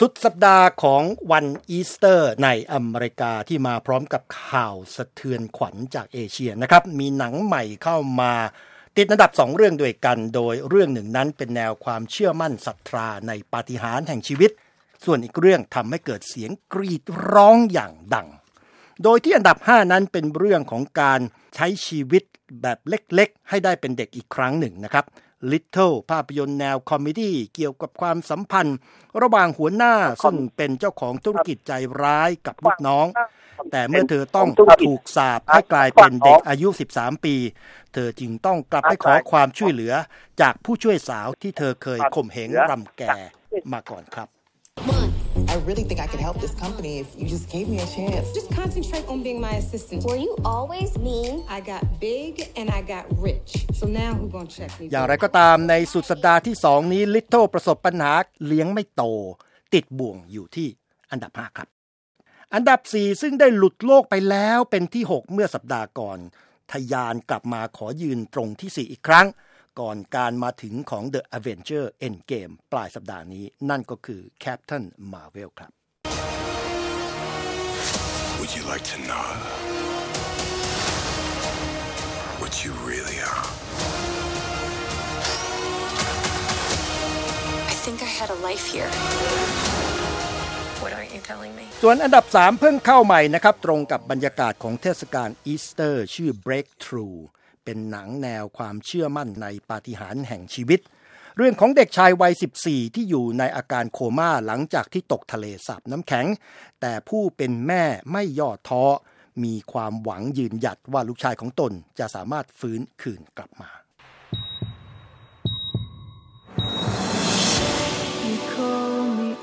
สุดสัปดาห์ของวันอีสเตอร์ในอเมริกาที่มาพร้อมกับข่าวสะเทือนขวัญจากเอเชียนะครับ มีหนังใหม่เข้ามาติดอันดับสองเรื่องด้วยกัน โดยเรื่องหนึ่งนั้นเป็นแนวความเชื่อมั่นศรัทธาในปาฏิหาริย์แห่งชีวิต ส่วนอีกเรื่องทำให้เกิดเสียงกรีดร้องอย่างดัง โดยที่อันดับ 5 นั้นเป็นเรื่องของการใช้ชีวิตแบบเล็กๆ ให้ได้เป็นเด็กอีกครั้งหนึ่งนะครับ Little ภาพยนตร์แนวคอมเมดี้เกี่ยวกับความสัมพันธ์ ระหว่างหัวหน้าซึ่งเป็นเจ้าของธุรกิจใจร้ายกับลูกน้อง แต่เมื่อเธอต้องถูกสาปให้กลายเป็นเด็กอายุ 13 ปี เธอจึงต้องกลับไปขอความช่วยเหลือจากผู้ช่วยสาวที่เธอเคยข่มเหงรังแกมาก่อนครับ I really think I could help this company if you just gave me a chance. Just concentrate on being my assistant. Were you always mean? I got big and I got rich. So now who gonna check me? อย่างไรก็ตามในสุดสัปดาห์ที่ 2 นี้ Little ประสบปัญหาเลี้ยงไม่โต ติดบ่วงอยู่ที่อันดับ 5 ครับ อันดับ 4 ซึ่งได้หลุดโลกไปแล้วเป็นที่ 6 เมื่อสัปดาห์ก่อน ทยานกลับมาขอยืนตรงที่ 4 อีกครั้ง ก่อนการมาถึงของ The Avenger Endgame ปลายสัปดาห์นี้ นั่นก็คือ Captain Marvel ครับ Would you like to know what you really are? I think I had a life here. What aren't you telling me? ส่วนอันดับ 3 เพิ่งเข้าใหม่นะครับ ตรงกับบรรยากาศของเทศกาลอีสเตอร์ ชื่อ Breakthrough เป็นหนังแนวความเชื่อมั่นในปาฏิหาริย์แห่งชีวิต เรื่องของเด็กชายวัย 14 ที่อยู่ในอาการโคม่าหลังจากที่ตกทะเลสาบน้ำแข็ง แต่ผู้เป็นแม่ไม่ย่อท้อ มีความหวังยืนหยัดว่าลูกชายของตนจะสามารถฟื้นคืนกลับมา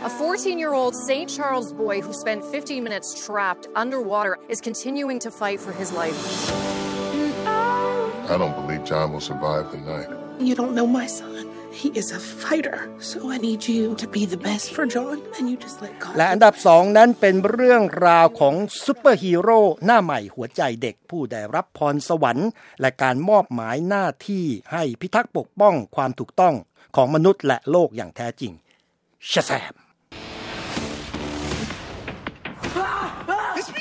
A 14 year old St. Charles boy who spent 15 minutes trapped underwater is continuing to fight for his life. I don't believe John will survive the night. You don't know my son. He is a fighter. So I need you to be the best for John. And you just let God. และอันดับสองนั้นเป็นเรื่องราวของซูเปอร์ฮีโร่หน้าใหม่หัวใจเด็กผู้ได้รับพรสวรรค์ และการมอบหมายหน้าที่ให้พิทักษ์ปกป้องความถูกต้องของมนุษย์และโลกอย่างแท้จริงชะแซม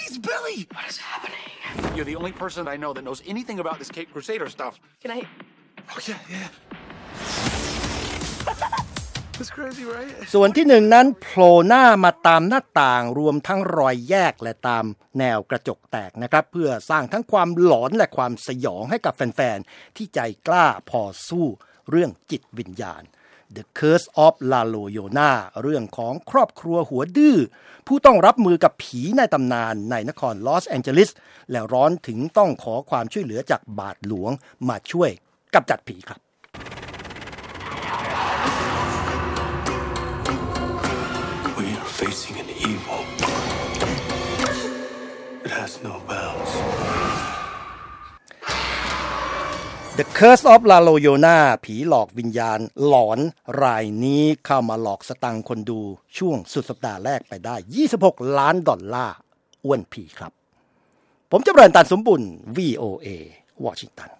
It's me, it's Billy! What is happening? You're the only person I know that knows anything about this Cape Crusader stuff. Can I? Oh, yeah, yeah. It's crazy, right? ส่วนที่หนึ่งนั้นโผล่หน้ามาตามหน้าต่างรวมทั้งรอยแยกและตามแนวกระจกแตกนะครับ เพื่อสร้างทั้งความหลอนและความสยองให้กับแฟน ๆ ที่ใจกล้าพอสู้เรื่องจิตวิญญาณ The Curse of La Llorona เรื่องของครอบครัวหัวดื้อผู้ต้องรับมือกับผีในตำนานในนครลอสแอนเจลิส แล้วร้อนถึงต้องขอความช่วยเหลือจากบาทหลวงมาช่วยกำจัดผีครับ We are facing an evil. It has no bounds. The Curse of La Llorona ผีหลอกวิญญาณ หลอนรายนี้เข้ามาหลอกสตังค์คนดูช่วงสุดสัปดาห์แรกไปได้ 26 ล้านดอลลาร์ อ้วนผีครับ ผมจะเริญตันสมบุญ VOA วอชิงตัน